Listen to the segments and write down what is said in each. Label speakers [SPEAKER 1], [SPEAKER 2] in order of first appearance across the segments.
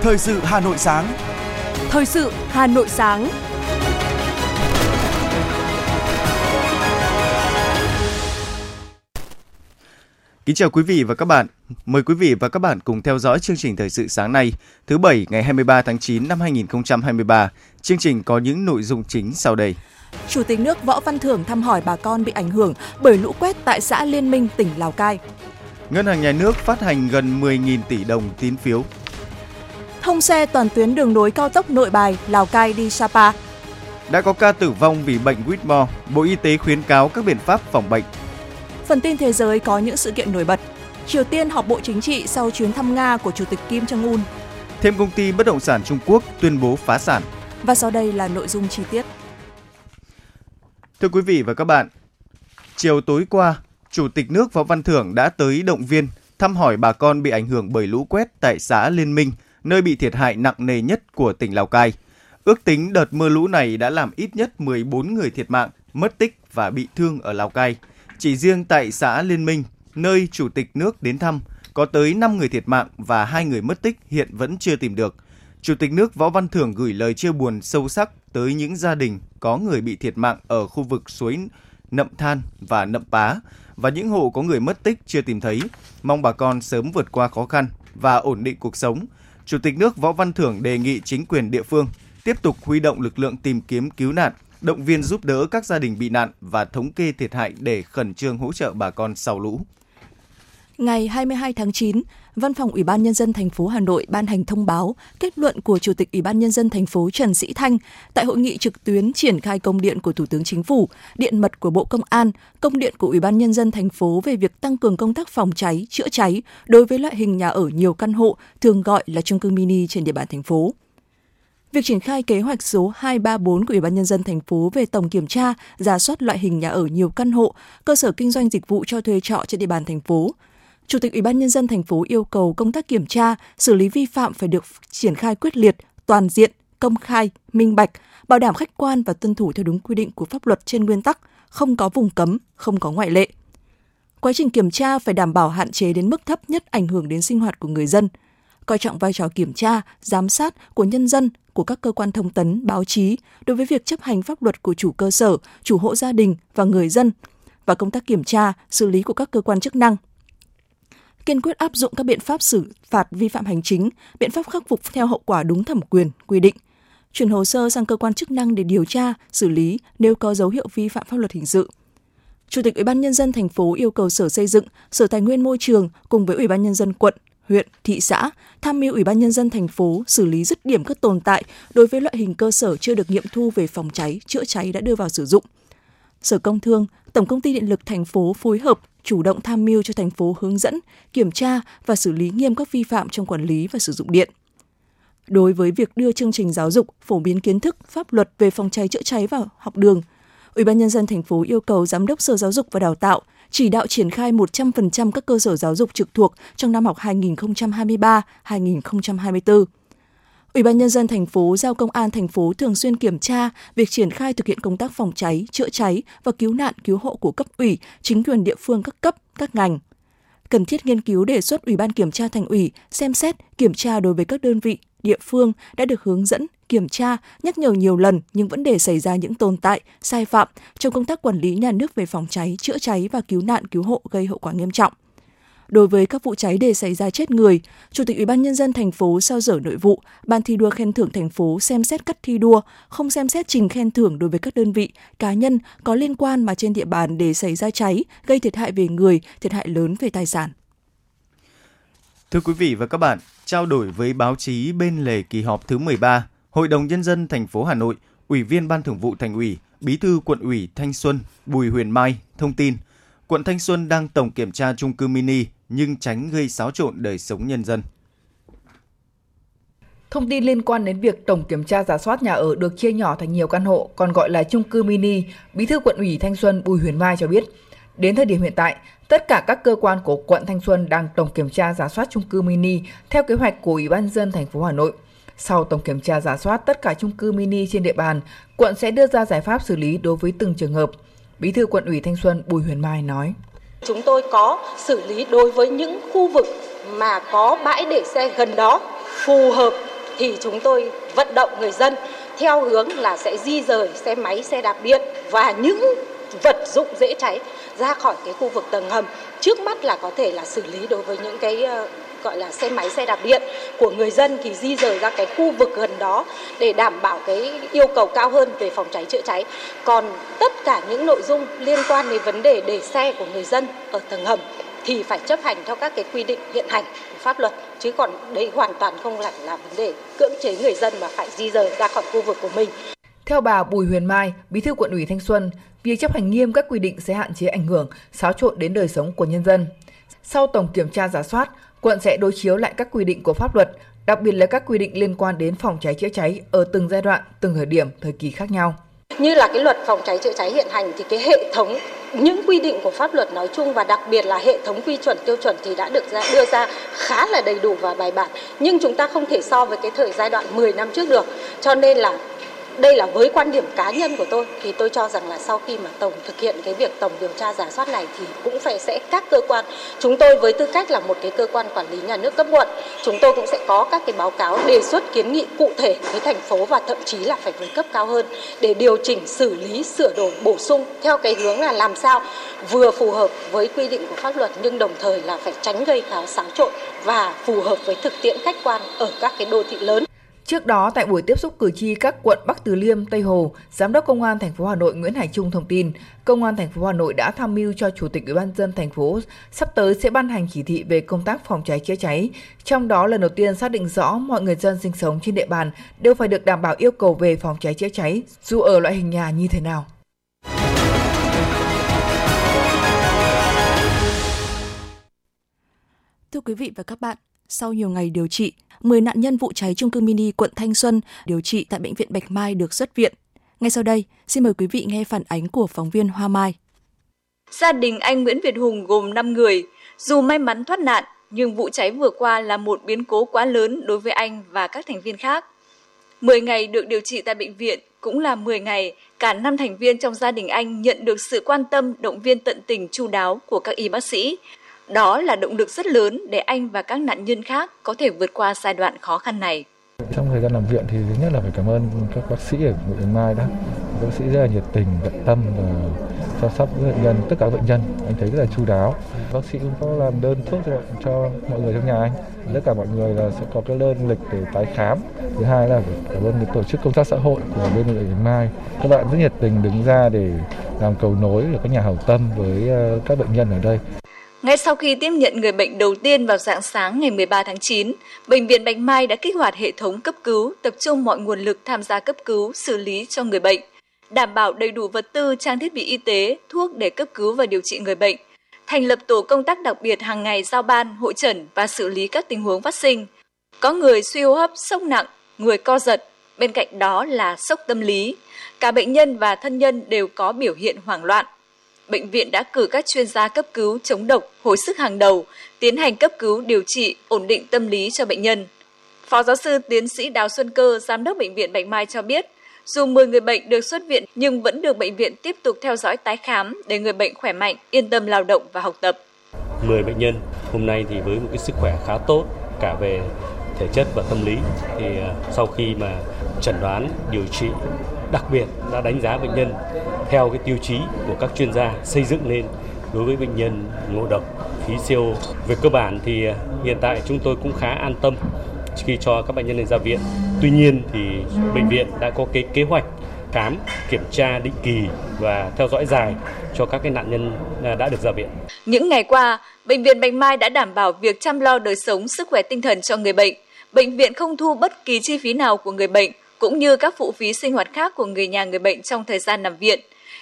[SPEAKER 1] Thời sự Hà Nội sáng.
[SPEAKER 2] Thời sự Hà Nội sáng.
[SPEAKER 3] Kính chào quý vị và các bạn. Mời quý vị và các bạn cùng theo dõi chương trình thời sự sáng nay, thứ Bảy ngày 23 tháng 9 năm 2023. Chương trình có những nội dung chính sau đây.
[SPEAKER 2] Chủ tịch nước Võ Văn Thưởng thăm hỏi bà con bị ảnh hưởng bởi lũ quét tại xã Liên Minh, tỉnh Lào Cai.
[SPEAKER 3] Ngân hàng Nhà nước phát hành gần 10.000 tỷ đồng tín phiếu.
[SPEAKER 2] Thông xe toàn tuyến đường nối cao tốc Nội Bài, Lào Cai đi Sapa.
[SPEAKER 3] Đã có ca tử vong vì bệnh Whitmore, Bộ Y tế khuyến cáo các biện pháp phòng bệnh.
[SPEAKER 2] Phần tin thế giới có những sự kiện nổi bật. Triều Tiên họp Bộ Chính trị sau chuyến thăm Nga của Chủ tịch Kim Jong-un.
[SPEAKER 3] Thêm công ty bất động sản Trung Quốc tuyên bố phá sản.
[SPEAKER 2] Và sau đây là nội dung chi tiết.
[SPEAKER 3] Thưa quý vị và các bạn, chiều tối qua, Chủ tịch nước Võ Văn Thưởng đã tới động viên, thăm hỏi bà con bị ảnh hưởng bởi lũ quét tại xã Liên Minh, nơi bị thiệt hại nặng nề nhất của tỉnh Lào Cai. Ước tính đợt mưa lũ này đã làm ít nhất 14 người thiệt mạng, mất tích và bị thương ở Lào Cai. Chỉ riêng tại xã Liên Minh, nơi Chủ tịch nước đến thăm, có tới 5 người thiệt mạng và 2 người mất tích hiện vẫn chưa tìm được. Chủ tịch nước Võ Văn Thưởng gửi lời chia buồn sâu sắc tới những gia đình có người bị thiệt mạng ở khu vực suối Nậm Than và Nậm Pá và những hộ có người mất tích chưa tìm thấy, mong bà con sớm vượt qua khó khăn và ổn định cuộc sống. Chủ tịch nước Võ Văn Thưởng đề nghị chính quyền địa phương tiếp tục huy động lực lượng tìm kiếm cứu nạn, động viên giúp đỡ các gia đình bị nạn và thống kê thiệt hại để khẩn trương hỗ trợ bà con sau lũ.
[SPEAKER 2] Ngày 22 tháng 9, Văn phòng Ủy ban nhân dân thành phố Hà Nội ban hành thông báo kết luận của Chủ tịch Ủy ban nhân dân thành phố Trần Sĩ Thanh tại hội nghị trực tuyến triển khai công điện của Thủ tướng Chính phủ, điện mật của Bộ Công an, công điện của Ủy ban nhân dân thành phố về việc tăng cường công tác phòng cháy, chữa cháy đối với loại hình nhà ở nhiều căn hộ, thường gọi là chung cư mini trên địa bàn thành phố. Việc triển khai kế hoạch số 234 của Ủy ban nhân dân thành phố về tổng kiểm tra, giả soát loại hình nhà ở nhiều căn hộ, cơ sở kinh doanh dịch vụ cho thuê trọ trên địa bàn thành phố, Chủ tịch Ủy ban nhân dân thành phố yêu cầu công tác kiểm tra, xử lý vi phạm phải được triển khai quyết liệt, toàn diện, công khai, minh bạch, bảo đảm khách quan và tuân thủ theo đúng quy định của pháp luật trên nguyên tắc, không có vùng cấm, không có ngoại lệ. Quá trình kiểm tra phải đảm bảo hạn chế đến mức thấp nhất ảnh hưởng đến sinh hoạt của người dân, coi trọng vai trò kiểm tra, giám sát của nhân dân, của các cơ quan thông tấn, báo chí đối với việc chấp hành pháp luật của chủ cơ sở, chủ hộ gia đình và người dân và công tác kiểm tra, xử lý của các cơ quan chức năng kiên quyết áp dụng các biện pháp xử phạt vi phạm hành chính, biện pháp khắc phục theo hậu quả đúng thẩm quyền, quy định. Chuyển hồ sơ sang cơ quan chức năng để điều tra, xử lý nếu có dấu hiệu vi phạm pháp luật hình sự. Chủ tịch Ủy ban nhân dân thành phố yêu cầu Sở Xây dựng, Sở Tài nguyên Môi trường cùng với Ủy ban nhân dân quận, huyện, thị xã tham mưu Ủy ban nhân dân thành phố xử lý dứt điểm các tồn tại đối với loại hình cơ sở chưa được nghiệm thu về phòng cháy, chữa cháy đã đưa vào sử dụng. Sở Công Thương, Tổng công ty Điện lực thành phố phối hợp chủ động tham mưu cho thành phố hướng dẫn, kiểm tra và xử lý nghiêm các vi phạm trong quản lý và sử dụng điện. Đối với việc đưa chương trình giáo dục phổ biến kiến thức, pháp luật về phòng cháy chữa cháy vào học đường, Ủy ban nhân dân thành phố yêu cầu giám đốc Sở Giáo dục và Đào tạo chỉ đạo triển khai 100% các cơ sở giáo dục trực thuộc trong năm học 2023-2024 Ủy ban nhân dân thành phố giao công an thành phố thường xuyên kiểm tra việc triển khai thực hiện công tác phòng cháy, chữa cháy và cứu nạn cứu hộ của cấp ủy, chính quyền địa phương các cấp, các ngành. Cần thiết nghiên cứu đề xuất Ủy ban kiểm tra thành ủy xem xét kiểm tra đối với các đơn vị, địa phương đã được hướng dẫn, kiểm tra, nhắc nhở nhiều lần nhưng vẫn để xảy ra những tồn tại, sai phạm trong công tác quản lý nhà nước về phòng cháy, chữa cháy và cứu nạn cứu hộ gây hậu quả nghiêm trọng. Đối với các vụ cháy để xảy ra chết người, Chủ tịch Ủy ban nhân dân thành phố sao dở nội vụ, Ban thi đua khen thưởng thành phố xem xét cắt thi đua, không xem xét trình khen thưởng đối với các đơn vị, cá nhân có liên quan mà trên địa bàn để xảy ra cháy, gây thiệt hại về người, thiệt hại lớn về tài sản.
[SPEAKER 3] Thưa quý vị và các bạn, trao đổi với báo chí bên lề kỳ họp thứ 13, Hội đồng nhân dân thành phố Hà Nội, Ủy viên Ban Thường vụ Thành ủy, Bí thư Quận ủy Thanh Xuân Bùi Huyền Mai thông tin, quận Thanh Xuân đang tổng kiểm tra chung cư mini nhưng tránh gây xáo trộn đời sống nhân dân.
[SPEAKER 4] Thông tin liên quan đến việc tổng kiểm tra giả soát nhà ở được chia nhỏ thành nhiều căn hộ, còn gọi là chung cư mini, Bí thư quận ủy Thanh Xuân Bùi Huyền Mai cho biết, đến thời điểm hiện tại, tất cả các cơ quan của quận Thanh Xuân đang tổng kiểm tra giả soát chung cư mini theo kế hoạch của Ủy ban dân thành phố Hà Nội. Sau tổng kiểm tra giả soát tất cả chung cư mini trên địa bàn, quận sẽ đưa ra giải pháp xử lý đối với từng trường hợp. Bí thư quận ủy Thanh Xuân Bùi Huyền Mai nói:
[SPEAKER 5] Chúng tôi có xử lý đối với những khu vực mà có bãi để xe gần đó phù hợp
[SPEAKER 1] thì chúng tôi vận động người dân theo hướng là sẽ di rời xe máy, xe đạp điện và những vật dụng dễ cháy ra khỏi cái khu vực tầng hầm. Trước mắt là có thể là xử lý đối với những cái ờ, gọi là xe máy xe đạp điện của người dân thì di rời ra cái khu vực gần đó để đảm bảo cái yêu cầu cao hơn về phòng cháy chữa cháy. Còn tất cả những nội dung liên quan đến vấn đề để xe của người dân ở tầng hầm thì phải chấp hành theo các cái quy định hiện hành của pháp luật chứ còn đây hoàn toàn không phải là vấn đề cưỡng chế người dân mà phải di rời ra khỏi khu vực của mình.
[SPEAKER 4] Theo bà Bùi Huyền Mai, Bí thư quận ủy Thanh Xuân, việc chấp hành nghiêm các quy định sẽ hạn chế ảnh hưởng, xáo trộn đến đời sống của nhân dân. Sau tổng kiểm tra giả soát, quận sẽ đối chiếu lại các quy định của pháp luật, đặc biệt là các quy định liên quan đến phòng cháy chữa cháy ở từng giai đoạn, từng thời điểm, thời kỳ khác nhau.
[SPEAKER 1] Như là cái luật phòng cháy chữa cháy hiện hành thì cái hệ thống những quy định của pháp luật nói chung và đặc biệt là hệ thống quy chuẩn tiêu chuẩn thì đã được ra, đưa ra khá là đầy đủ và bài bản nhưng chúng ta không thể so với cái thời giai đoạn 10 năm trước được cho nên là đây là với quan điểm cá nhân của tôi, thì tôi cho rằng là sau khi mà tổng thực hiện cái việc tổng điều tra giả soát này thì cũng phải sẽ các cơ quan, chúng tôi với tư cách là một cái cơ quan quản lý nhà nước cấp quận, chúng tôi cũng sẽ có các cái báo cáo đề xuất kiến nghị cụ thể với thành phố và thậm chí là phải với cấp cao hơn để điều chỉnh xử lý, sửa đổi, bổ sung theo cái hướng là làm sao vừa phù hợp với quy định của pháp luật nhưng đồng thời là phải tránh gây khá xáo trộn và phù hợp với thực tiễn khách quan ở các cái đô thị lớn.
[SPEAKER 4] Trước đó, tại buổi tiếp xúc cử tri các quận Bắc Từ Liêm, Tây Hồ, Giám đốc Công an thành phố Hà Nội Nguyễn Hải Trung thông tin, Công an thành phố Hà Nội đã tham mưu cho Chủ tịch Ủy ban dân thành phố sắp tới sẽ ban hành chỉ thị về công tác phòng cháy chữa cháy. Trong đó lần đầu tiên xác định rõ mọi người dân sinh sống trên địa bàn đều phải được đảm bảo yêu cầu về phòng cháy chữa cháy, dù ở loại hình nhà như thế nào.
[SPEAKER 2] Thưa quý vị và các bạn, sau nhiều ngày điều trị, 10 nạn nhân vụ cháy trung cư mini quận Thanh Xuân điều trị tại bệnh viện Bạch Mai được xuất viện. Ngay sau đây, xin mời quý vị nghe phản ánh của phóng viên Hoa Mai.
[SPEAKER 5] Gia đình anh Nguyễn Việt Hùng gồm 5 người. Dù may mắn thoát nạn, nhưng vụ cháy vừa qua là một biến cố quá lớn đối với anh và các thành viên khác. 10 ngày được điều trị tại bệnh viện cũng là 10 ngày cả năm thành viên trong gia đình anh nhận được sự quan tâm, động viên tận tình chu đáo của các y bác sĩ, đó là động lực rất lớn để anh và các nạn nhân khác có thể vượt qua giai đoạn khó khăn này.
[SPEAKER 6] Trong thời gian làm viện thì thứ nhất là phải cảm ơn các bác sĩ ở bệnh viện Mai đó. Bác sĩ rất là nhiệt tình, tận tâm và chăm sóc bệnh nhân, tất cả bệnh nhân. Anh thấy rất là chu đáo. Bác sĩ cũng có làm đơn thuốc cho, cho mọi người trong nhà anh. Tất cả mọi người là sẽ có cái đơn lịch để tái khám. Thứ hai là cảm ơn tổ chức công tác xã hội của bên bệnh viện Mai. Các bạn rất nhiệt tình đứng ra để làm cầu nối của các nhà hảo tâm với ờ, các bệnh nhân ở đây.
[SPEAKER 5] Ngay sau khi tiếp nhận người bệnh đầu tiên vào dạng sáng ngày 13 tháng 9, Bệnh viện Bạch Mai đã kích hoạt hệ thống cấp cứu, tập trung mọi nguồn lực tham gia cấp cứu, xử lý cho người bệnh, đảm bảo đầy đủ vật tư, trang thiết bị y tế, thuốc để cấp cứu và điều trị người bệnh, thành lập tổ công tác đặc biệt hàng ngày giao ban, hội trần và xử lý các tình huống phát sinh. Có người suy hô hấp, sốc nặng, người co giật, bên cạnh đó là sốc tâm lý. Cả bệnh nhân và thân nhân đều có biểu hiện hoảng loạn bệnh viện đã cử các chuyên gia cấp cứu chống độc, hồi sức hàng đầu, tiến hành cấp cứu điều trị, ổn định tâm lý cho bệnh nhân. Phó giáo sư tiến sĩ Đào Xuân Cơ, giám đốc bệnh viện Bạch Mai cho biết, dù 10 người bệnh được xuất viện nhưng vẫn được bệnh viện tiếp tục theo dõi tái khám để người bệnh khỏe mạnh, yên tâm lao động và học tập.
[SPEAKER 7] 10 bệnh nhân hôm nay thì với một cái sức khỏe khá tốt cả về thể chất và tâm lý thì à, sau khi mà chẩn đoán điều trị đặc biệt đã đánh giá bệnh nhân theo cái tiêu chí của các chuyên gia xây dựng lên đối với bệnh nhân ngộ độc khí CO. Về cơ bản thì à, hiện tại chúng tôi cũng khá an tâm khi cho các bệnh nhân lên ra viện. Tuy nhiên thì bệnh viện đã có cái kế hoạch khám, kiểm tra định kỳ và theo dõi dài cho các cái nạn nhân à, đã được ra viện.
[SPEAKER 5] Những ngày qua, bệnh viện Bạch Mai đã đảm bảo việc chăm lo đời sống, sức khỏe tinh thần cho người bệnh. Bệnh viện không thu bất kỳ chi phí nào của người bệnh cũng như các phụ phí sinh hoạt khác của người nhà người bệnh trong thời gian nằm viện.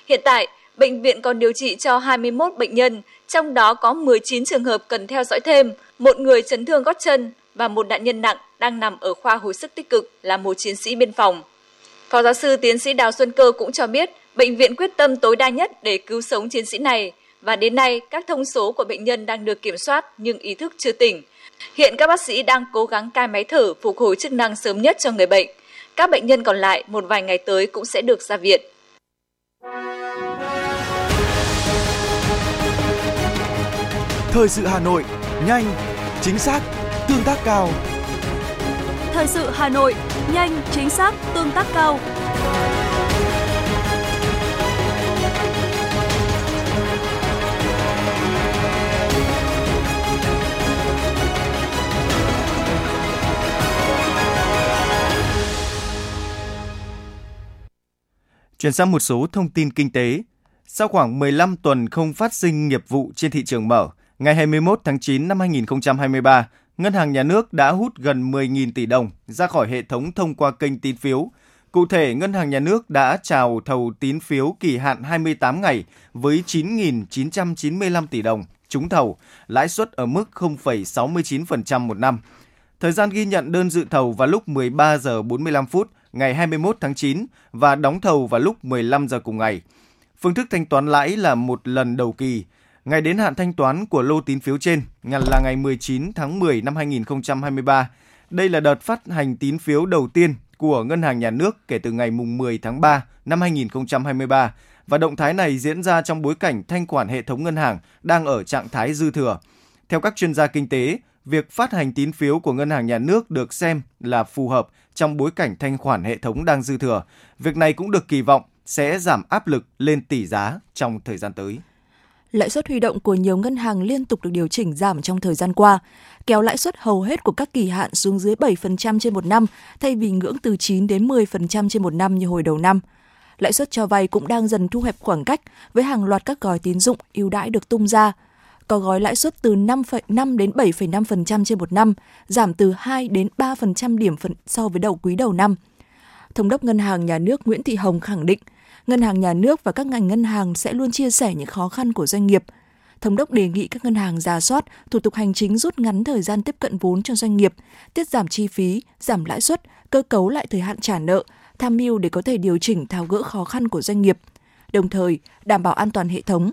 [SPEAKER 5] Hiện tại, bệnh viện còn điều trị cho 21 bệnh nhân, trong đó có 19 trường hợp cần theo dõi thêm, một người chấn thương gót chân và một nạn nhân nặng đang nằm ở khoa hồi sức tích cực là một chiến sĩ biên phòng. Phó giáo sư tiến sĩ Đào Xuân Cơ cũng cho biết, bệnh viện quyết tâm tối đa nhất để cứu sống chiến sĩ này và đến nay các thông số của bệnh nhân đang được kiểm soát nhưng ý thức chưa tỉnh. Hiện các bác sĩ đang cố gắng cai máy thở phục hồi chức năng sớm nhất cho người bệnh. Các bệnh nhân còn lại một vài ngày tới cũng sẽ được ra viện.
[SPEAKER 8] Thời sự Hà Nội, nhanh, chính xác, tương tác cao.
[SPEAKER 2] Thời sự Hà Nội, nhanh, chính xác, tương tác cao.
[SPEAKER 3] Chuyển sang một số thông tin kinh tế. Sau khoảng 15 tuần không phát sinh nghiệp vụ trên thị trường mở, ngày 21 tháng 9 năm 2023, Ngân hàng Nhà nước đã hút gần 10.000 tỷ đồng ra khỏi hệ thống thông qua kênh tín phiếu. Cụ thể, Ngân hàng Nhà nước đã chào thầu tín phiếu kỳ hạn 28 ngày với 9.995 tỷ đồng trúng thầu, lãi suất ở mức 0,69% một năm. Thời gian ghi nhận đơn dự thầu vào lúc 13 giờ 45 phút ngày 21 tháng 9 và đóng thầu vào lúc 15 giờ cùng ngày. Phương thức thanh toán lãi là một lần đầu kỳ. Ngày đến hạn thanh toán của lô tín phiếu trên là ngày 19 tháng 10 năm 2023. Đây là đợt phát hành tín phiếu đầu tiên của Ngân hàng Nhà nước kể từ ngày 10 tháng 3 năm 2023 và động thái này diễn ra trong bối cảnh thanh khoản hệ thống ngân hàng đang ở trạng thái dư thừa. Theo các chuyên gia kinh tế, việc phát hành tín phiếu của Ngân hàng Nhà nước được xem là phù hợp trong bối cảnh thanh khoản hệ thống đang dư thừa. Việc này cũng được kỳ vọng sẽ giảm áp lực lên tỷ giá trong thời gian tới.
[SPEAKER 2] Lãi suất huy động của nhiều ngân hàng liên tục được điều chỉnh giảm trong thời gian qua, kéo lãi suất hầu hết của các kỳ hạn xuống dưới 7% trên một năm thay vì ngưỡng từ 9 đến 10% trên một năm như hồi đầu năm. Lãi suất cho vay cũng đang dần thu hẹp khoảng cách với hàng loạt các gói tín dụng ưu đãi được tung ra – có gói lãi suất từ 5,5 đến 7,5% trên một năm, giảm từ 2 đến 3% điểm phần so với đầu quý đầu năm. Thống đốc Ngân hàng Nhà nước Nguyễn Thị Hồng khẳng định, Ngân hàng Nhà nước và các ngành ngân hàng sẽ luôn chia sẻ những khó khăn của doanh nghiệp. Thống đốc đề nghị các ngân hàng giả soát, thủ tục hành chính rút ngắn thời gian tiếp cận vốn cho doanh nghiệp, tiết giảm chi phí, giảm lãi suất, cơ cấu lại thời hạn trả nợ, tham mưu để có thể điều chỉnh tháo gỡ khó khăn của doanh nghiệp, đồng thời đảm bảo an toàn hệ thống,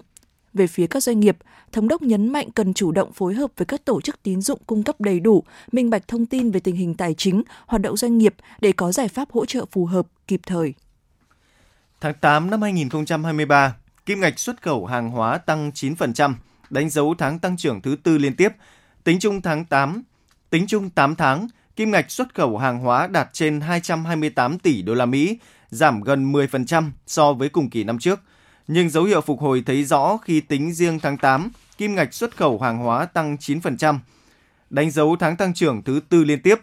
[SPEAKER 2] về phía các doanh nghiệp, thống đốc nhấn mạnh cần chủ động phối hợp với các tổ chức tín dụng cung cấp đầy đủ, minh bạch thông tin về tình hình tài chính, hoạt động doanh nghiệp để có giải pháp hỗ trợ phù hợp, kịp thời.
[SPEAKER 3] Tháng 8 năm 2023, kim ngạch xuất khẩu hàng hóa tăng 9%, đánh dấu tháng tăng trưởng thứ tư liên tiếp. Tính chung tháng 8, tính chung 8 tháng, kim ngạch xuất khẩu hàng hóa đạt trên 228 tỷ đô la Mỹ, giảm gần 10% so với cùng kỳ năm trước nhưng dấu hiệu phục hồi thấy rõ khi tính riêng tháng 8, kim ngạch xuất khẩu hàng hóa tăng 9%, đánh dấu tháng tăng trưởng thứ tư liên tiếp.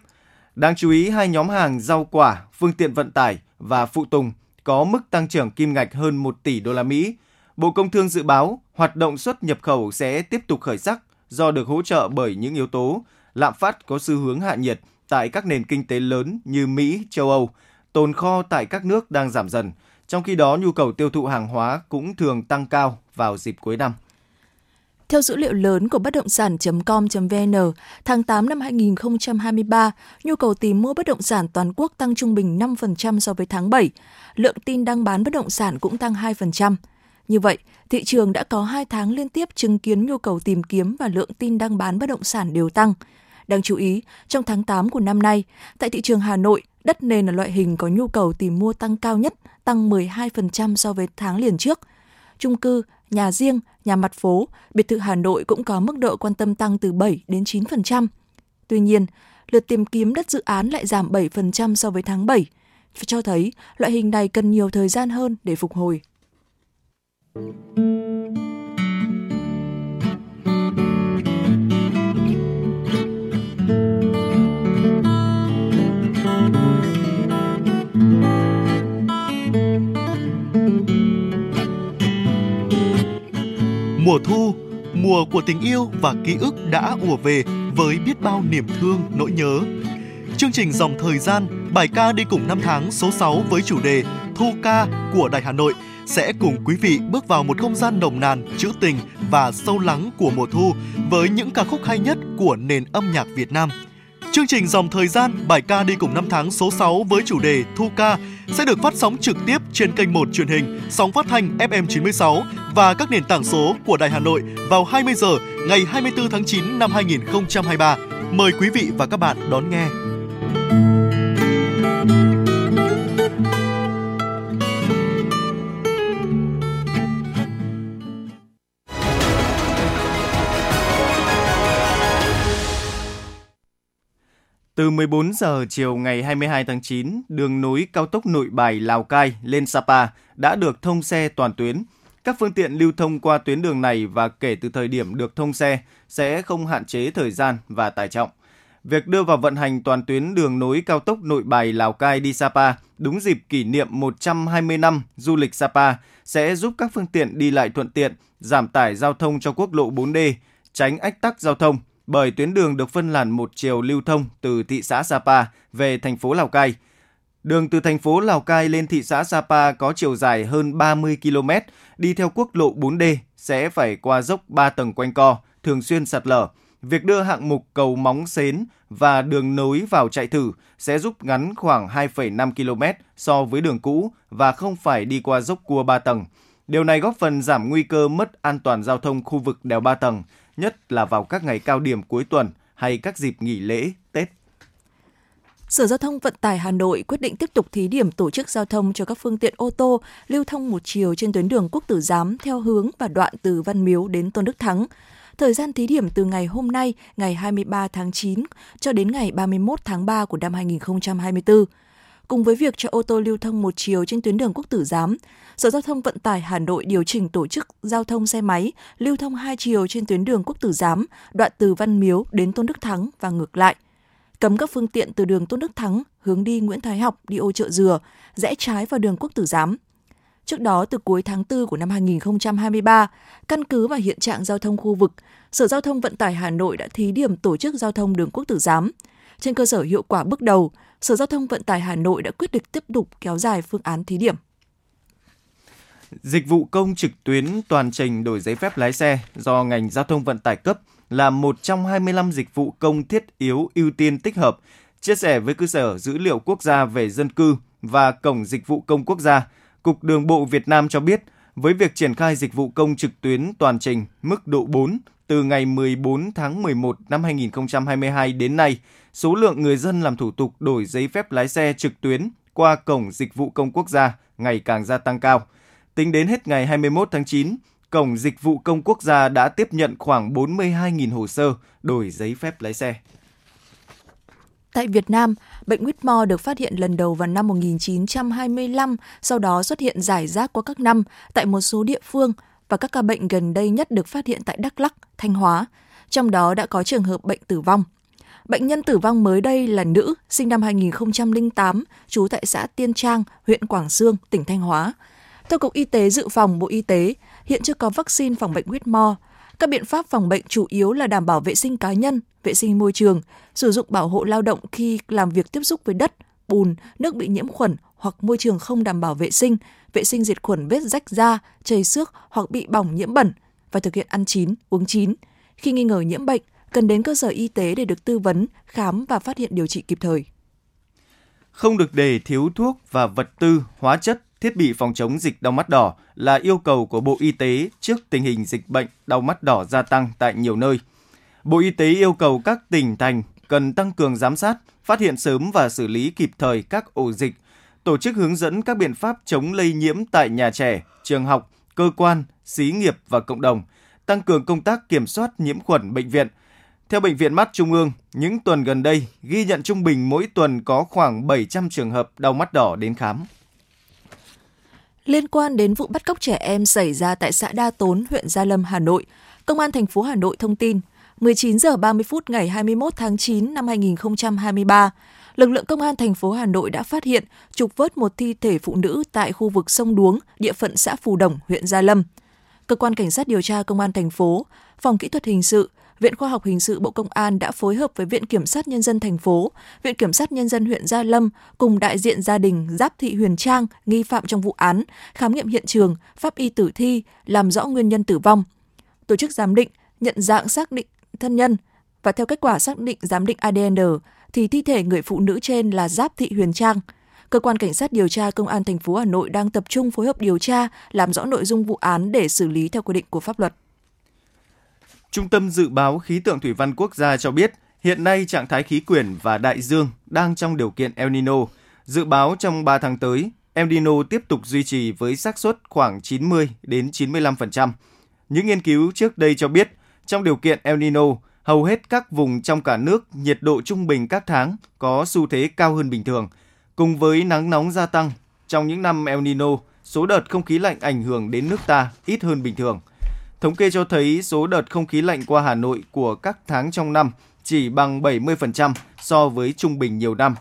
[SPEAKER 3] Đáng chú ý hai nhóm hàng rau quả, phương tiện vận tải và phụ tùng có mức tăng trưởng kim ngạch hơn 1 tỷ đô la Mỹ. Bộ Công Thương dự báo hoạt động xuất nhập khẩu sẽ tiếp tục khởi sắc do được hỗ trợ bởi những yếu tố lạm phát có xu hướng hạ nhiệt tại các nền kinh tế lớn như Mỹ, châu Âu, tồn kho tại các nước đang giảm dần – trong khi đó, nhu cầu tiêu thụ hàng hóa cũng thường tăng cao vào dịp cuối năm.
[SPEAKER 2] Theo dữ liệu lớn của bất động sản.com.vn, tháng 8 năm 2023, nhu cầu tìm mua bất động sản toàn quốc tăng trung bình 5% so với tháng 7. Lượng tin đăng bán bất động sản cũng tăng 2%. Như vậy, thị trường đã có 2 tháng liên tiếp chứng kiến nhu cầu tìm kiếm và lượng tin đăng bán bất động sản đều tăng. Đáng chú ý, trong tháng 8 của năm nay, tại thị trường Hà Nội, đất nền là loại hình có nhu cầu tìm mua tăng cao nhất, tăng 12% so với tháng liền trước. Trung cư, nhà riêng, nhà mặt phố, biệt thự Hà Nội cũng có mức độ quan tâm tăng từ 7 đến 9%. Tuy nhiên, lượt tìm kiếm đất dự án lại giảm 7% so với tháng 7, cho thấy loại hình này cần nhiều thời gian hơn để phục hồi.
[SPEAKER 8] Mùa thu, mùa của tình yêu và ký ức đã ùa về với biết bao niềm thương, nỗi nhớ. Chương trình Dòng Thời gian, bài ca đi cùng năm tháng số 6 với chủ đề Thu ca của Đài Hà Nội sẽ cùng quý vị bước vào một không gian nồng nàn, trữ tình và sâu lắng của mùa thu với những ca khúc hay nhất của nền âm nhạc Việt Nam – Chương trình Dòng Thời gian, bài ca đi cùng năm tháng số 6 với chủ đề Thu ca sẽ được phát sóng trực tiếp trên kênh 1 truyền hình, sóng phát thanh FM 96 và các nền tảng số của Đài Hà Nội vào 20 giờ ngày 24 tháng 9 năm 2023. Mời quý vị và các bạn đón nghe.
[SPEAKER 3] Từ 14 giờ chiều ngày 22 tháng 9, đường nối cao tốc Nội Bài Lào Cai lên Sapa đã được thông xe toàn tuyến. Các phương tiện lưu thông qua tuyến đường này và kể từ thời điểm được thông xe sẽ không hạn chế thời gian và tải trọng. Việc đưa vào vận hành toàn tuyến đường nối cao tốc Nội Bài Lào Cai đi Sapa đúng dịp kỷ niệm 120 năm du lịch Sapa sẽ giúp các phương tiện đi lại thuận tiện, giảm tải giao thông cho quốc lộ 4D, tránh ách tắc giao thông bởi tuyến đường được phân làn một chiều lưu thông từ thị xã Sapa về thành phố Lào Cai. Đường từ thành phố Lào Cai lên thị xã Sapa có chiều dài hơn 30 km, đi theo quốc lộ 4D sẽ phải qua dốc 3 tầng quanh co, thường xuyên sạt lở. Việc đưa hạng mục cầu móng xến và đường nối vào chạy thử sẽ giúp ngắn khoảng 2,5 km so với đường cũ và không phải đi qua dốc cua 3 tầng. Điều này góp phần giảm nguy cơ mất an toàn giao thông khu vực đèo 3 tầng, nhất là vào các ngày cao điểm cuối tuần hay các dịp nghỉ lễ, Tết.
[SPEAKER 2] Sở Giao thông Vận tải Hà Nội quyết định tiếp tục thí điểm tổ chức giao thông cho các phương tiện ô tô lưu thông một chiều trên tuyến đường Quốc Tử Giám theo hướng và đoạn từ Văn Miếu đến Tôn Đức Thắng. Thời gian thí điểm từ ngày hôm nay, ngày 23 tháng 9 cho đến ngày 31 tháng 3 của năm 2024. Cùng với việc cho ô tô lưu thông một chiều trên tuyến đường Quốc Tử Giám, Sở Giao thông Vận tải Hà Nội điều chỉnh tổ chức giao thông xe máy lưu thông hai chiều trên tuyến đường Quốc Tử Giám, đoạn từ Văn Miếu đến Tôn Đức Thắng và ngược lại. Cấm các phương tiện từ đường Tôn Đức Thắng hướng đi Nguyễn Thái Học đi ô chợ Dừa, rẽ trái vào đường Quốc Tử Giám. Trước đó, từ cuối tháng 4 của năm 2023, căn cứ vào hiện trạng giao thông khu vực, Sở Giao thông Vận tải Hà Nội đã thí điểm tổ chức giao thông đường Quốc Tử Giám. Trên cơ sở hiệu quả bước đầu, Sở Giao thông Vận tải Hà Nội đã quyết định tiếp tục kéo dài phương án thí điểm.
[SPEAKER 3] Dịch vụ công trực tuyến toàn trình đổi giấy phép lái xe do ngành giao thông vận tải cấp là một trong 25 dịch vụ công thiết yếu ưu tiên tích hợp, chia sẻ với cơ sở dữ liệu quốc gia về dân cư và Cổng Dịch vụ Công Quốc gia, Cục Đường bộ Việt Nam cho biết, với việc triển khai dịch vụ công trực tuyến toàn trình mức độ 4 từ ngày 14 tháng 11 năm 2022 đến nay, số lượng người dân làm thủ tục đổi giấy phép lái xe trực tuyến qua Cổng Dịch vụ Công Quốc gia ngày càng gia tăng cao. Tính đến hết ngày 21 tháng 9, Cổng Dịch vụ Công Quốc gia đã tiếp nhận khoảng 42.000 hồ sơ đổi giấy phép lái xe.
[SPEAKER 2] Tại Việt Nam, bệnh Whitmore được phát hiện lần đầu vào năm 1925, sau đó xuất hiện rải rác qua các năm tại một số địa phương và các ca bệnh gần đây nhất được phát hiện tại Đắk Lắk, Thanh Hóa. Trong đó đã có trường hợp bệnh tử vong. Bệnh nhân tử vong mới đây là nữ, sinh năm 2008, trú tại xã Tiên Trang, huyện Quảng Sương, tỉnh Thanh Hóa. Theo Cục Y tế Dự phòng Bộ Y tế, hiện chưa có vaccine phòng bệnh Whitmore. Các biện pháp phòng bệnh chủ yếu là đảm bảo vệ sinh cá nhân, vệ sinh môi trường, sử dụng bảo hộ lao động khi làm việc tiếp xúc với đất, bùn, nước bị nhiễm khuẩn hoặc môi trường không đảm bảo vệ sinh, vệ sinh diệt khuẩn vết rách da, chảy xước hoặc bị bỏng nhiễm bẩn và thực hiện ăn chín, uống chín. Khi nghi ngờ nhiễm bệnh, cần đến cơ sở y tế để được tư vấn, khám và phát hiện điều trị kịp thời.
[SPEAKER 3] Không được để thiếu thuốc và vật tư, hóa chất, thiết bị phòng chống dịch đau mắt đỏ là yêu cầu của Bộ Y tế trước tình hình dịch bệnh đau mắt đỏ gia tăng tại nhiều nơi. Bộ Y tế yêu cầu các tỉnh thành cần tăng cường giám sát, phát hiện sớm và xử lý kịp thời các ổ dịch, tổ chức hướng dẫn các biện pháp chống lây nhiễm tại nhà trẻ, trường học, cơ quan, xí nghiệp và cộng đồng, tăng cường công tác kiểm soát nhiễm khuẩn bệnh viện. Theo Bệnh viện Mắt Trung ương, những tuần gần đây ghi nhận trung bình mỗi tuần có khoảng 700 trường hợp đau mắt đỏ đến khám.
[SPEAKER 2] Liên quan đến vụ bắt cóc trẻ em xảy ra tại xã Đa Tốn, huyện Gia Lâm, Hà Nội, Công an thành phố Hà Nội thông tin, 19 giờ 30 phút ngày 21 tháng 9 năm 2023, lực lượng công an thành phố Hà Nội đã phát hiện trục vớt một thi thể phụ nữ tại khu vực sông Đuống, địa phận xã Phù Đồng, huyện Gia Lâm. Cơ quan cảnh sát điều tra công an thành phố, phòng kỹ thuật hình sự, Viện Khoa học Hình sự Bộ Công an đã phối hợp với Viện Kiểm sát Nhân dân thành phố, Viện Kiểm sát Nhân dân huyện Gia Lâm cùng đại diện gia đình Giáp Thị Huyền Trang, nghi phạm trong vụ án, khám nghiệm hiện trường, pháp y tử thi, làm rõ nguyên nhân tử vong. Tổ chức giám định, nhận dạng xác định thân nhân và theo kết quả xác định giám định ADN thì thi thể người phụ nữ trên là Giáp Thị Huyền Trang. Cơ quan cảnh sát điều tra công an thành phố Hà Nội đang tập trung phối hợp điều tra, làm rõ nội dung vụ án để xử lý theo quy định của pháp luật.
[SPEAKER 3] Trung tâm Dự báo Khí tượng Thủy văn Quốc gia cho biết, hiện nay trạng thái khí quyển và đại dương đang trong điều kiện El Nino. Dự báo trong 3 tháng tới, El Nino tiếp tục duy trì với xác suất khoảng 90 đến 95%. Những nghiên cứu trước đây cho biết, trong điều kiện El Nino, hầu hết các vùng trong cả nước nhiệt độ trung bình các tháng có xu thế cao hơn bình thường. Cùng với nắng nóng gia tăng, trong những năm El Nino, số đợt không khí lạnh ảnh hưởng đến nước ta ít hơn bình thường. Thống kê cho thấy số đợt không khí lạnh qua Hà Nội của các tháng trong năm chỉ bằng 70% so với trung bình nhiều năm.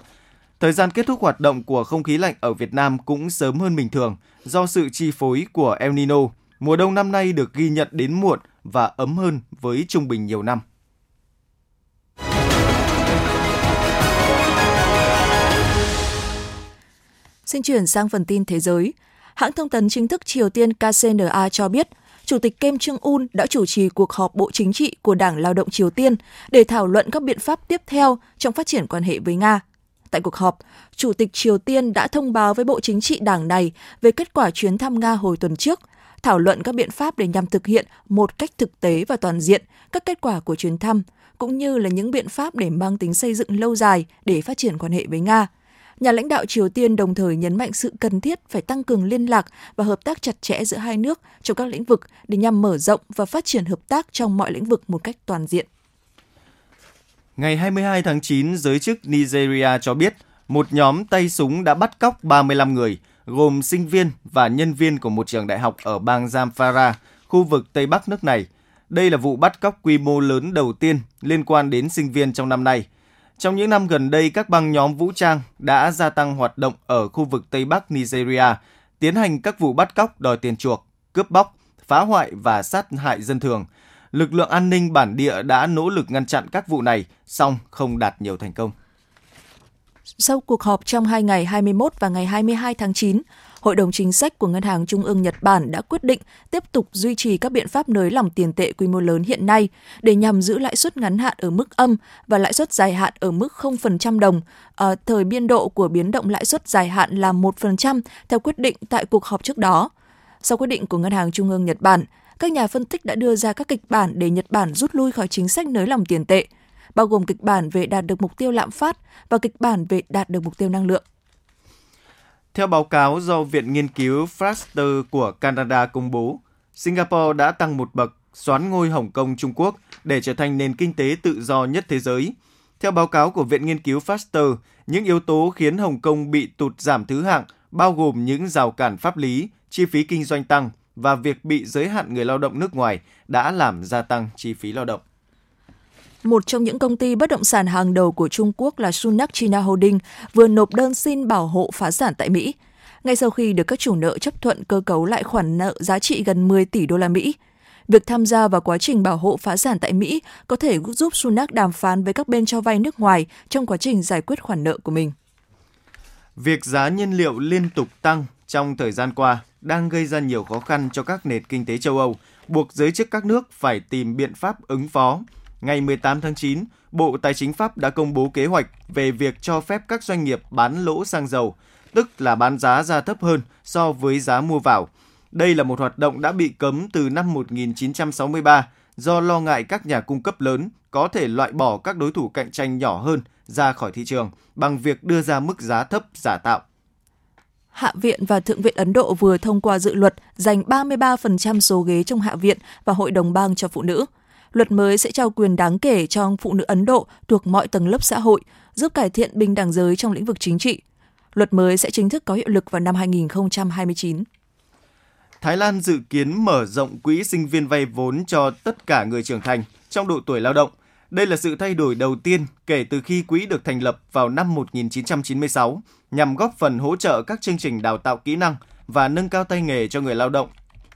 [SPEAKER 3] Thời gian kết thúc hoạt động của không khí lạnh ở Việt Nam cũng sớm hơn bình thường do sự chi phối của El Nino. Mùa đông năm nay được ghi nhận đến muộn và ấm hơn với trung bình nhiều năm.
[SPEAKER 2] Xin chuyển sang phần tin thế giới. Hãng thông tấn chính thức Triều Tiên KCNA cho biết, Chủ tịch Kim Jong Un đã chủ trì cuộc họp Bộ Chính trị của Đảng Lao động Triều Tiên để thảo luận các biện pháp tiếp theo trong phát triển quan hệ với Nga. Tại cuộc họp, Chủ tịch Triều Tiên đã thông báo với Bộ Chính trị Đảng này về kết quả chuyến thăm Nga hồi tuần trước, thảo luận các biện pháp để nhằm thực hiện một cách thực tế và toàn diện các kết quả của chuyến thăm, cũng như là những biện pháp để mang tính xây dựng lâu dài để phát triển quan hệ với Nga – Nhà lãnh đạo Triều Tiên đồng thời nhấn mạnh sự cần thiết phải tăng cường liên lạc và hợp tác chặt chẽ giữa hai nước trong các lĩnh vực để nhằm mở rộng và phát triển hợp tác trong mọi lĩnh vực một cách toàn diện.
[SPEAKER 3] Ngày 22 tháng 9, giới chức Nigeria cho biết một nhóm tay súng đã bắt cóc 35 người, gồm sinh viên và nhân viên của một trường đại học ở bang Zamfara, khu vực Tây Bắc nước này. Đây là vụ bắt cóc quy mô lớn đầu tiên liên quan đến sinh viên trong năm nay – trong những năm gần đây, các băng nhóm vũ trang đã gia tăng hoạt động ở khu vực Tây Bắc Nigeria, tiến hành các vụ bắt cóc đòi tiền chuộc, cướp bóc, phá hoại và sát hại dân thường. Lực lượng an ninh bản địa đã nỗ lực ngăn chặn các vụ này, song không đạt nhiều thành công.
[SPEAKER 2] Sau cuộc họp trong hai ngày 21 và ngày 22 tháng 9, Hội đồng chính sách của Ngân hàng Trung ương Nhật Bản đã quyết định tiếp tục duy trì các biện pháp nới lỏng tiền tệ quy mô lớn hiện nay để nhằm giữ lãi suất ngắn hạn ở mức âm và lãi suất dài hạn ở mức 0% đồng. À, thời biên độ của biến động lãi suất dài hạn là 1% theo quyết định tại cuộc họp trước đó. Sau quyết định của Ngân hàng Trung ương Nhật Bản, các nhà phân tích đã đưa ra các kịch bản để Nhật Bản rút lui khỏi chính sách nới lỏng tiền tệ, bao gồm kịch bản về đạt được mục tiêu lạm phát và kịch bản về đạt được mục tiêu năng lượng.
[SPEAKER 3] Theo báo cáo do Viện Nghiên cứu Fraser của Canada công bố, Singapore đã tăng một bậc xoán ngôi Hồng Kông Trung Quốc để trở thành nền kinh tế tự do nhất thế giới. Theo báo cáo của Viện Nghiên cứu Faster, những yếu tố khiến Hồng Kông bị tụt giảm thứ hạng bao gồm những rào cản pháp lý, chi phí kinh doanh tăng và việc bị giới hạn người lao động nước ngoài đã làm gia tăng chi phí lao động
[SPEAKER 2] một trong những công ty bất động sản hàng đầu của Trung Quốc là Sunac China Holding vừa nộp đơn xin bảo hộ phá sản tại Mỹ. Ngay sau khi được các chủ nợ chấp thuận cơ cấu lại khoản nợ giá trị gần 10 tỷ đô la Mỹ, việc tham gia vào quá trình bảo hộ phá sản tại Mỹ có thể giúp Sunak đàm phán với các bên cho vay nước ngoài trong quá trình giải quyết khoản nợ của mình.
[SPEAKER 3] Việc giá nhiên liệu liên tục tăng trong thời gian qua đang gây ra nhiều khó khăn cho các nền kinh tế châu Âu, buộc giới chức các nước phải tìm biện pháp ứng phó ngày 18 tháng 9, Bộ Tài chính Pháp đã công bố kế hoạch về việc cho phép các doanh nghiệp bán lỗ xăng dầu, tức là bán giá ra thấp hơn so với giá mua vào. Đây là một hoạt động đã bị cấm từ năm 1963 do lo ngại các nhà cung cấp lớn có thể loại bỏ các đối thủ cạnh tranh nhỏ hơn ra khỏi thị trường bằng việc đưa ra mức giá thấp giả tạo.
[SPEAKER 2] Hạ viện và Thượng viện Ấn Độ vừa thông qua dự luật dành 33% số ghế trong Hạ viện và Hội đồng bang cho phụ nữ – Luật mới sẽ trao quyền đáng kể cho phụ nữ Ấn Độ thuộc mọi tầng lớp xã hội, giúp cải thiện bình đẳng giới trong lĩnh vực chính trị. Luật mới sẽ chính thức có hiệu lực vào năm 2029.
[SPEAKER 3] Thái Lan dự kiến mở rộng quỹ sinh viên vay vốn cho tất cả người trưởng thành trong độ tuổi lao động. Đây là sự thay đổi đầu tiên kể từ khi quỹ được thành lập vào năm 1996 nhằm góp phần hỗ trợ các chương trình đào tạo kỹ năng và nâng cao tay nghề cho người lao động.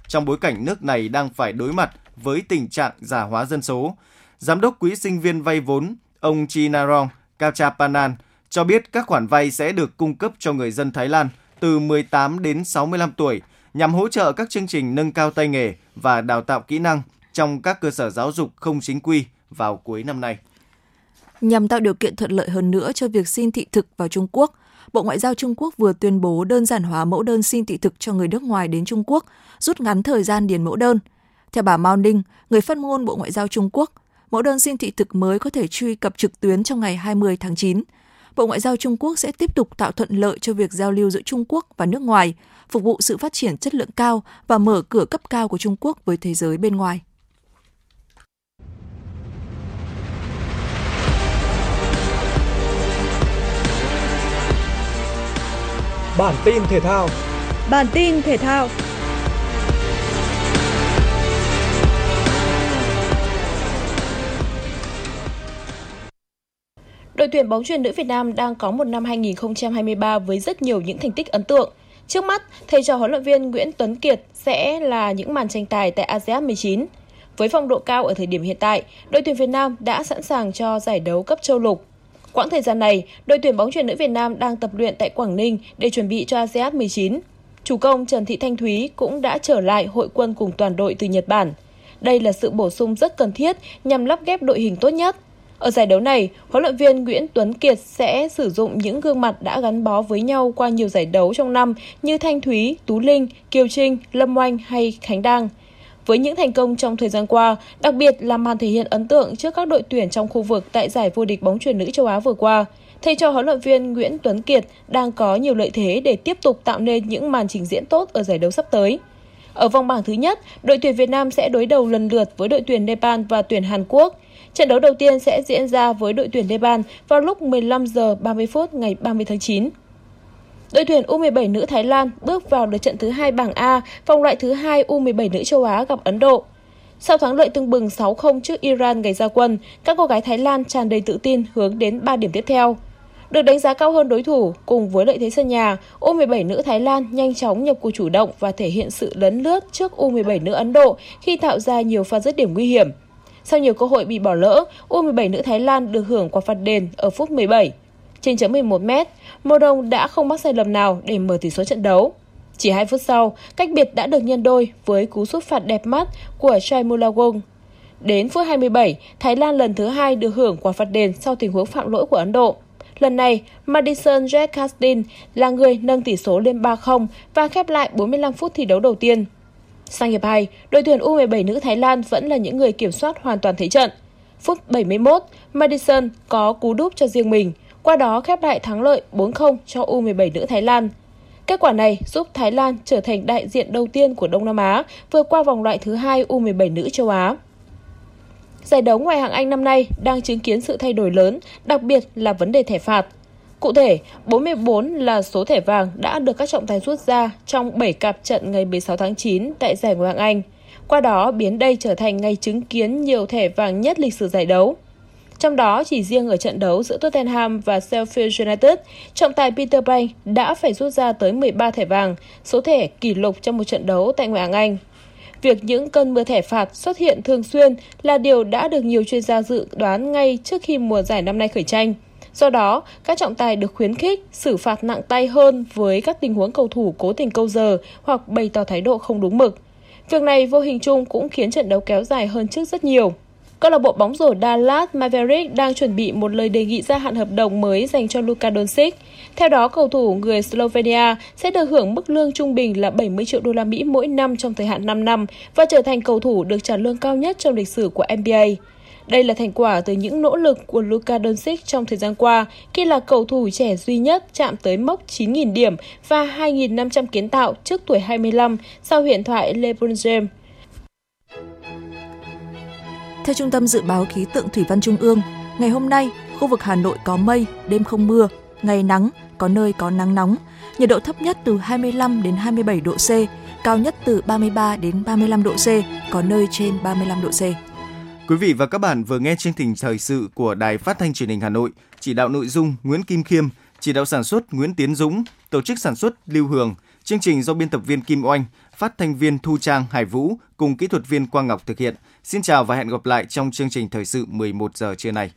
[SPEAKER 3] Trong bối cảnh nước này đang phải đối mặt với tình trạng giả hóa dân số. Giám đốc Quỹ sinh viên vay vốn, ông Chinarong Kachapanan cho biết các khoản vay sẽ được cung cấp cho người dân Thái Lan từ 18 đến 65 tuổi nhằm hỗ trợ các chương trình nâng cao tay nghề và đào tạo kỹ năng trong các cơ sở giáo dục không chính quy vào cuối năm nay.
[SPEAKER 2] Nhằm tạo điều kiện thuận lợi hơn nữa cho việc xin thị thực vào Trung Quốc, Bộ Ngoại giao Trung Quốc vừa tuyên bố đơn giản hóa mẫu đơn xin thị thực cho người nước ngoài đến Trung Quốc, rút ngắn thời gian điền mẫu đơn – theo bà Mao Ninh, người phát ngôn Bộ Ngoại giao Trung Quốc, mẫu đơn xin thị thực mới có thể truy cập trực tuyến trong ngày 20 tháng 9. Bộ Ngoại giao Trung Quốc sẽ tiếp tục tạo thuận lợi cho việc giao lưu giữa Trung Quốc và nước ngoài, phục vụ sự phát triển chất lượng cao và mở cửa cấp cao của Trung Quốc với thế giới bên ngoài.
[SPEAKER 9] Bản tin thể thao
[SPEAKER 10] Bản tin thể thao Đội tuyển bóng chuyền nữ Việt Nam đang có một năm 2023 với rất nhiều những thành tích ấn tượng. Trước mắt, thầy trò huấn luyện viên Nguyễn Tuấn Kiệt sẽ là những màn tranh tài tại ASEAN 19. Với phong độ cao ở thời điểm hiện tại, đội tuyển Việt Nam đã sẵn sàng cho giải đấu cấp châu lục. Quãng thời gian này, đội tuyển bóng chuyền nữ Việt Nam đang tập luyện tại Quảng Ninh để chuẩn bị cho ASEAN 19. Chủ công Trần Thị Thanh Thúy cũng đã trở lại hội quân cùng toàn đội từ Nhật Bản. Đây là sự bổ sung rất cần thiết nhằm lắp ghép đội hình tốt nhất. Ở giải đấu này, huấn luyện viên Nguyễn Tuấn Kiệt sẽ sử dụng những gương mặt đã gắn bó với nhau qua nhiều giải đấu trong năm như Thanh Thúy, Tú Linh, Kiều Trinh, Lâm Oanh hay Khánh Đăng. Với những thành công trong thời gian qua, đặc biệt là màn thể hiện ấn tượng trước các đội tuyển trong khu vực tại giải vô địch bóng chuyền nữ châu Á vừa qua, thầy trò huấn luyện viên Nguyễn Tuấn Kiệt đang có nhiều lợi thế để tiếp tục tạo nên những màn trình diễn tốt ở giải đấu sắp tới. Ở vòng bảng thứ nhất, đội tuyển Việt Nam sẽ đối đầu lần lượt với đội tuyển Nepal và tuyển Hàn Quốc. Trận đấu đầu tiên sẽ diễn ra với đội tuyển Nepal vào lúc 15 giờ 30 phút ngày 30 tháng 9. Đội tuyển U17 nữ Thái Lan bước vào lượt trận thứ hai bảng A, vòng loại thứ hai U17 nữ châu Á gặp Ấn Độ. Sau thắng lợi tương bừng 6-0 trước Iran ngày ra quân, các cô gái Thái Lan tràn đầy tự tin hướng đến 3 điểm tiếp theo. Được đánh giá cao hơn đối thủ, cùng với lợi thế sân nhà, U17 nữ Thái Lan nhanh chóng nhập cuộc chủ động và thể hiện sự lấn lướt trước U17 nữ Ấn Độ khi tạo ra nhiều pha dứt điểm nguy hiểm. Sau nhiều cơ hội bị bỏ lỡ, U17 nữ Thái Lan được hưởng quả phạt đền ở phút 17. Trên chấm 11 m, Morong đã không mắc sai lầm nào để mở tỷ số trận đấu. Chỉ 2 phút sau, cách biệt đã được nhân đôi với cú sút phạt đẹp mắt của Chai Mulawong. Đến phút 27, Thái Lan lần thứ hai được hưởng quả phạt đền sau tình huống phạm lỗi của Ấn Độ. Lần này, Madison Jack Castin là người nâng tỷ số lên 3-0 và khép lại 45 phút thi đấu đầu tiên. Sang hiệp 2, đội tuyển U17 nữ Thái Lan vẫn là những người kiểm soát hoàn toàn thế trận. Phút 71, Madison có cú đúp cho riêng mình, qua đó khép lại thắng lợi 4-0 cho U17 nữ Thái Lan. Kết quả này giúp Thái Lan trở thành đại diện đầu tiên của Đông Nam Á vượt qua vòng loại thứ hai U17 nữ châu Á. Giải đấu ngoại hạng Anh năm nay đang chứng kiến sự thay đổi lớn, đặc biệt là vấn đề thẻ phạt. Cụ thể, 44 là số thẻ vàng đã được các trọng tài rút ra trong 7 cặp trận ngày 16 tháng 9 tại giải Ngoại hạng Anh. Qua đó biến đây trở thành ngày chứng kiến nhiều thẻ vàng nhất lịch sử giải đấu. Trong đó, chỉ riêng ở trận đấu giữa Tottenham và Sheffield United, trọng tài Peter Bank đã phải rút ra tới 13 thẻ vàng, số thẻ kỷ lục trong một trận đấu tại ngoại hạng Anh. Việc những cơn mưa thẻ phạt xuất hiện thường xuyên là điều đã được nhiều chuyên gia dự đoán ngay trước khi mùa giải năm nay khởi tranh. Do đó, các trọng tài được khuyến khích xử phạt nặng tay hơn với các tình huống cầu thủ cố tình câu giờ hoặc bày tỏ thái độ không đúng mực. Việc này vô hình chung cũng khiến trận đấu kéo dài hơn trước rất nhiều. Câu lạc bộ bóng rổ Dallas Mavericks đang chuẩn bị một lời đề nghị gia hạn hợp đồng mới dành cho Luka Doncic. Theo đó, cầu thủ người Slovenia sẽ được hưởng mức lương trung bình là 70 triệu đô la Mỹ mỗi năm trong thời hạn 5 năm và trở thành cầu thủ được trả lương cao nhất trong lịch sử của NBA. Đây là thành quả từ những nỗ lực của Luka Doncic trong thời gian qua khi là cầu thủ trẻ duy nhất chạm tới mốc 9.000 điểm và 2.500 kiến tạo trước tuổi 25 sau huyền thoại LeBron James.
[SPEAKER 2] Theo Trung tâm Dự báo Khí tượng Thủy văn Trung ương, ngày hôm nay, khu vực Hà Nội có mây, đêm không mưa, ngày nắng, có nơi có nắng nóng, nhiệt độ thấp nhất từ 25 đến 27 độ C, cao nhất từ 33 đến 35 độ C, có nơi trên 35 độ C.
[SPEAKER 3] Quý vị và các bạn vừa nghe chương trình thời sự của Đài Phát thanh Truyền hình Hà Nội, chỉ đạo nội dung Nguyễn Kim Khiêm, chỉ đạo sản xuất Nguyễn Tiến Dũng, tổ chức sản xuất Lưu Hường, chương trình do biên tập viên Kim Oanh, phát thanh viên Thu Trang Hải Vũ cùng kỹ thuật viên Quang Ngọc thực hiện. Xin chào và hẹn gặp lại trong chương trình thời sự 11 giờ trưa nay.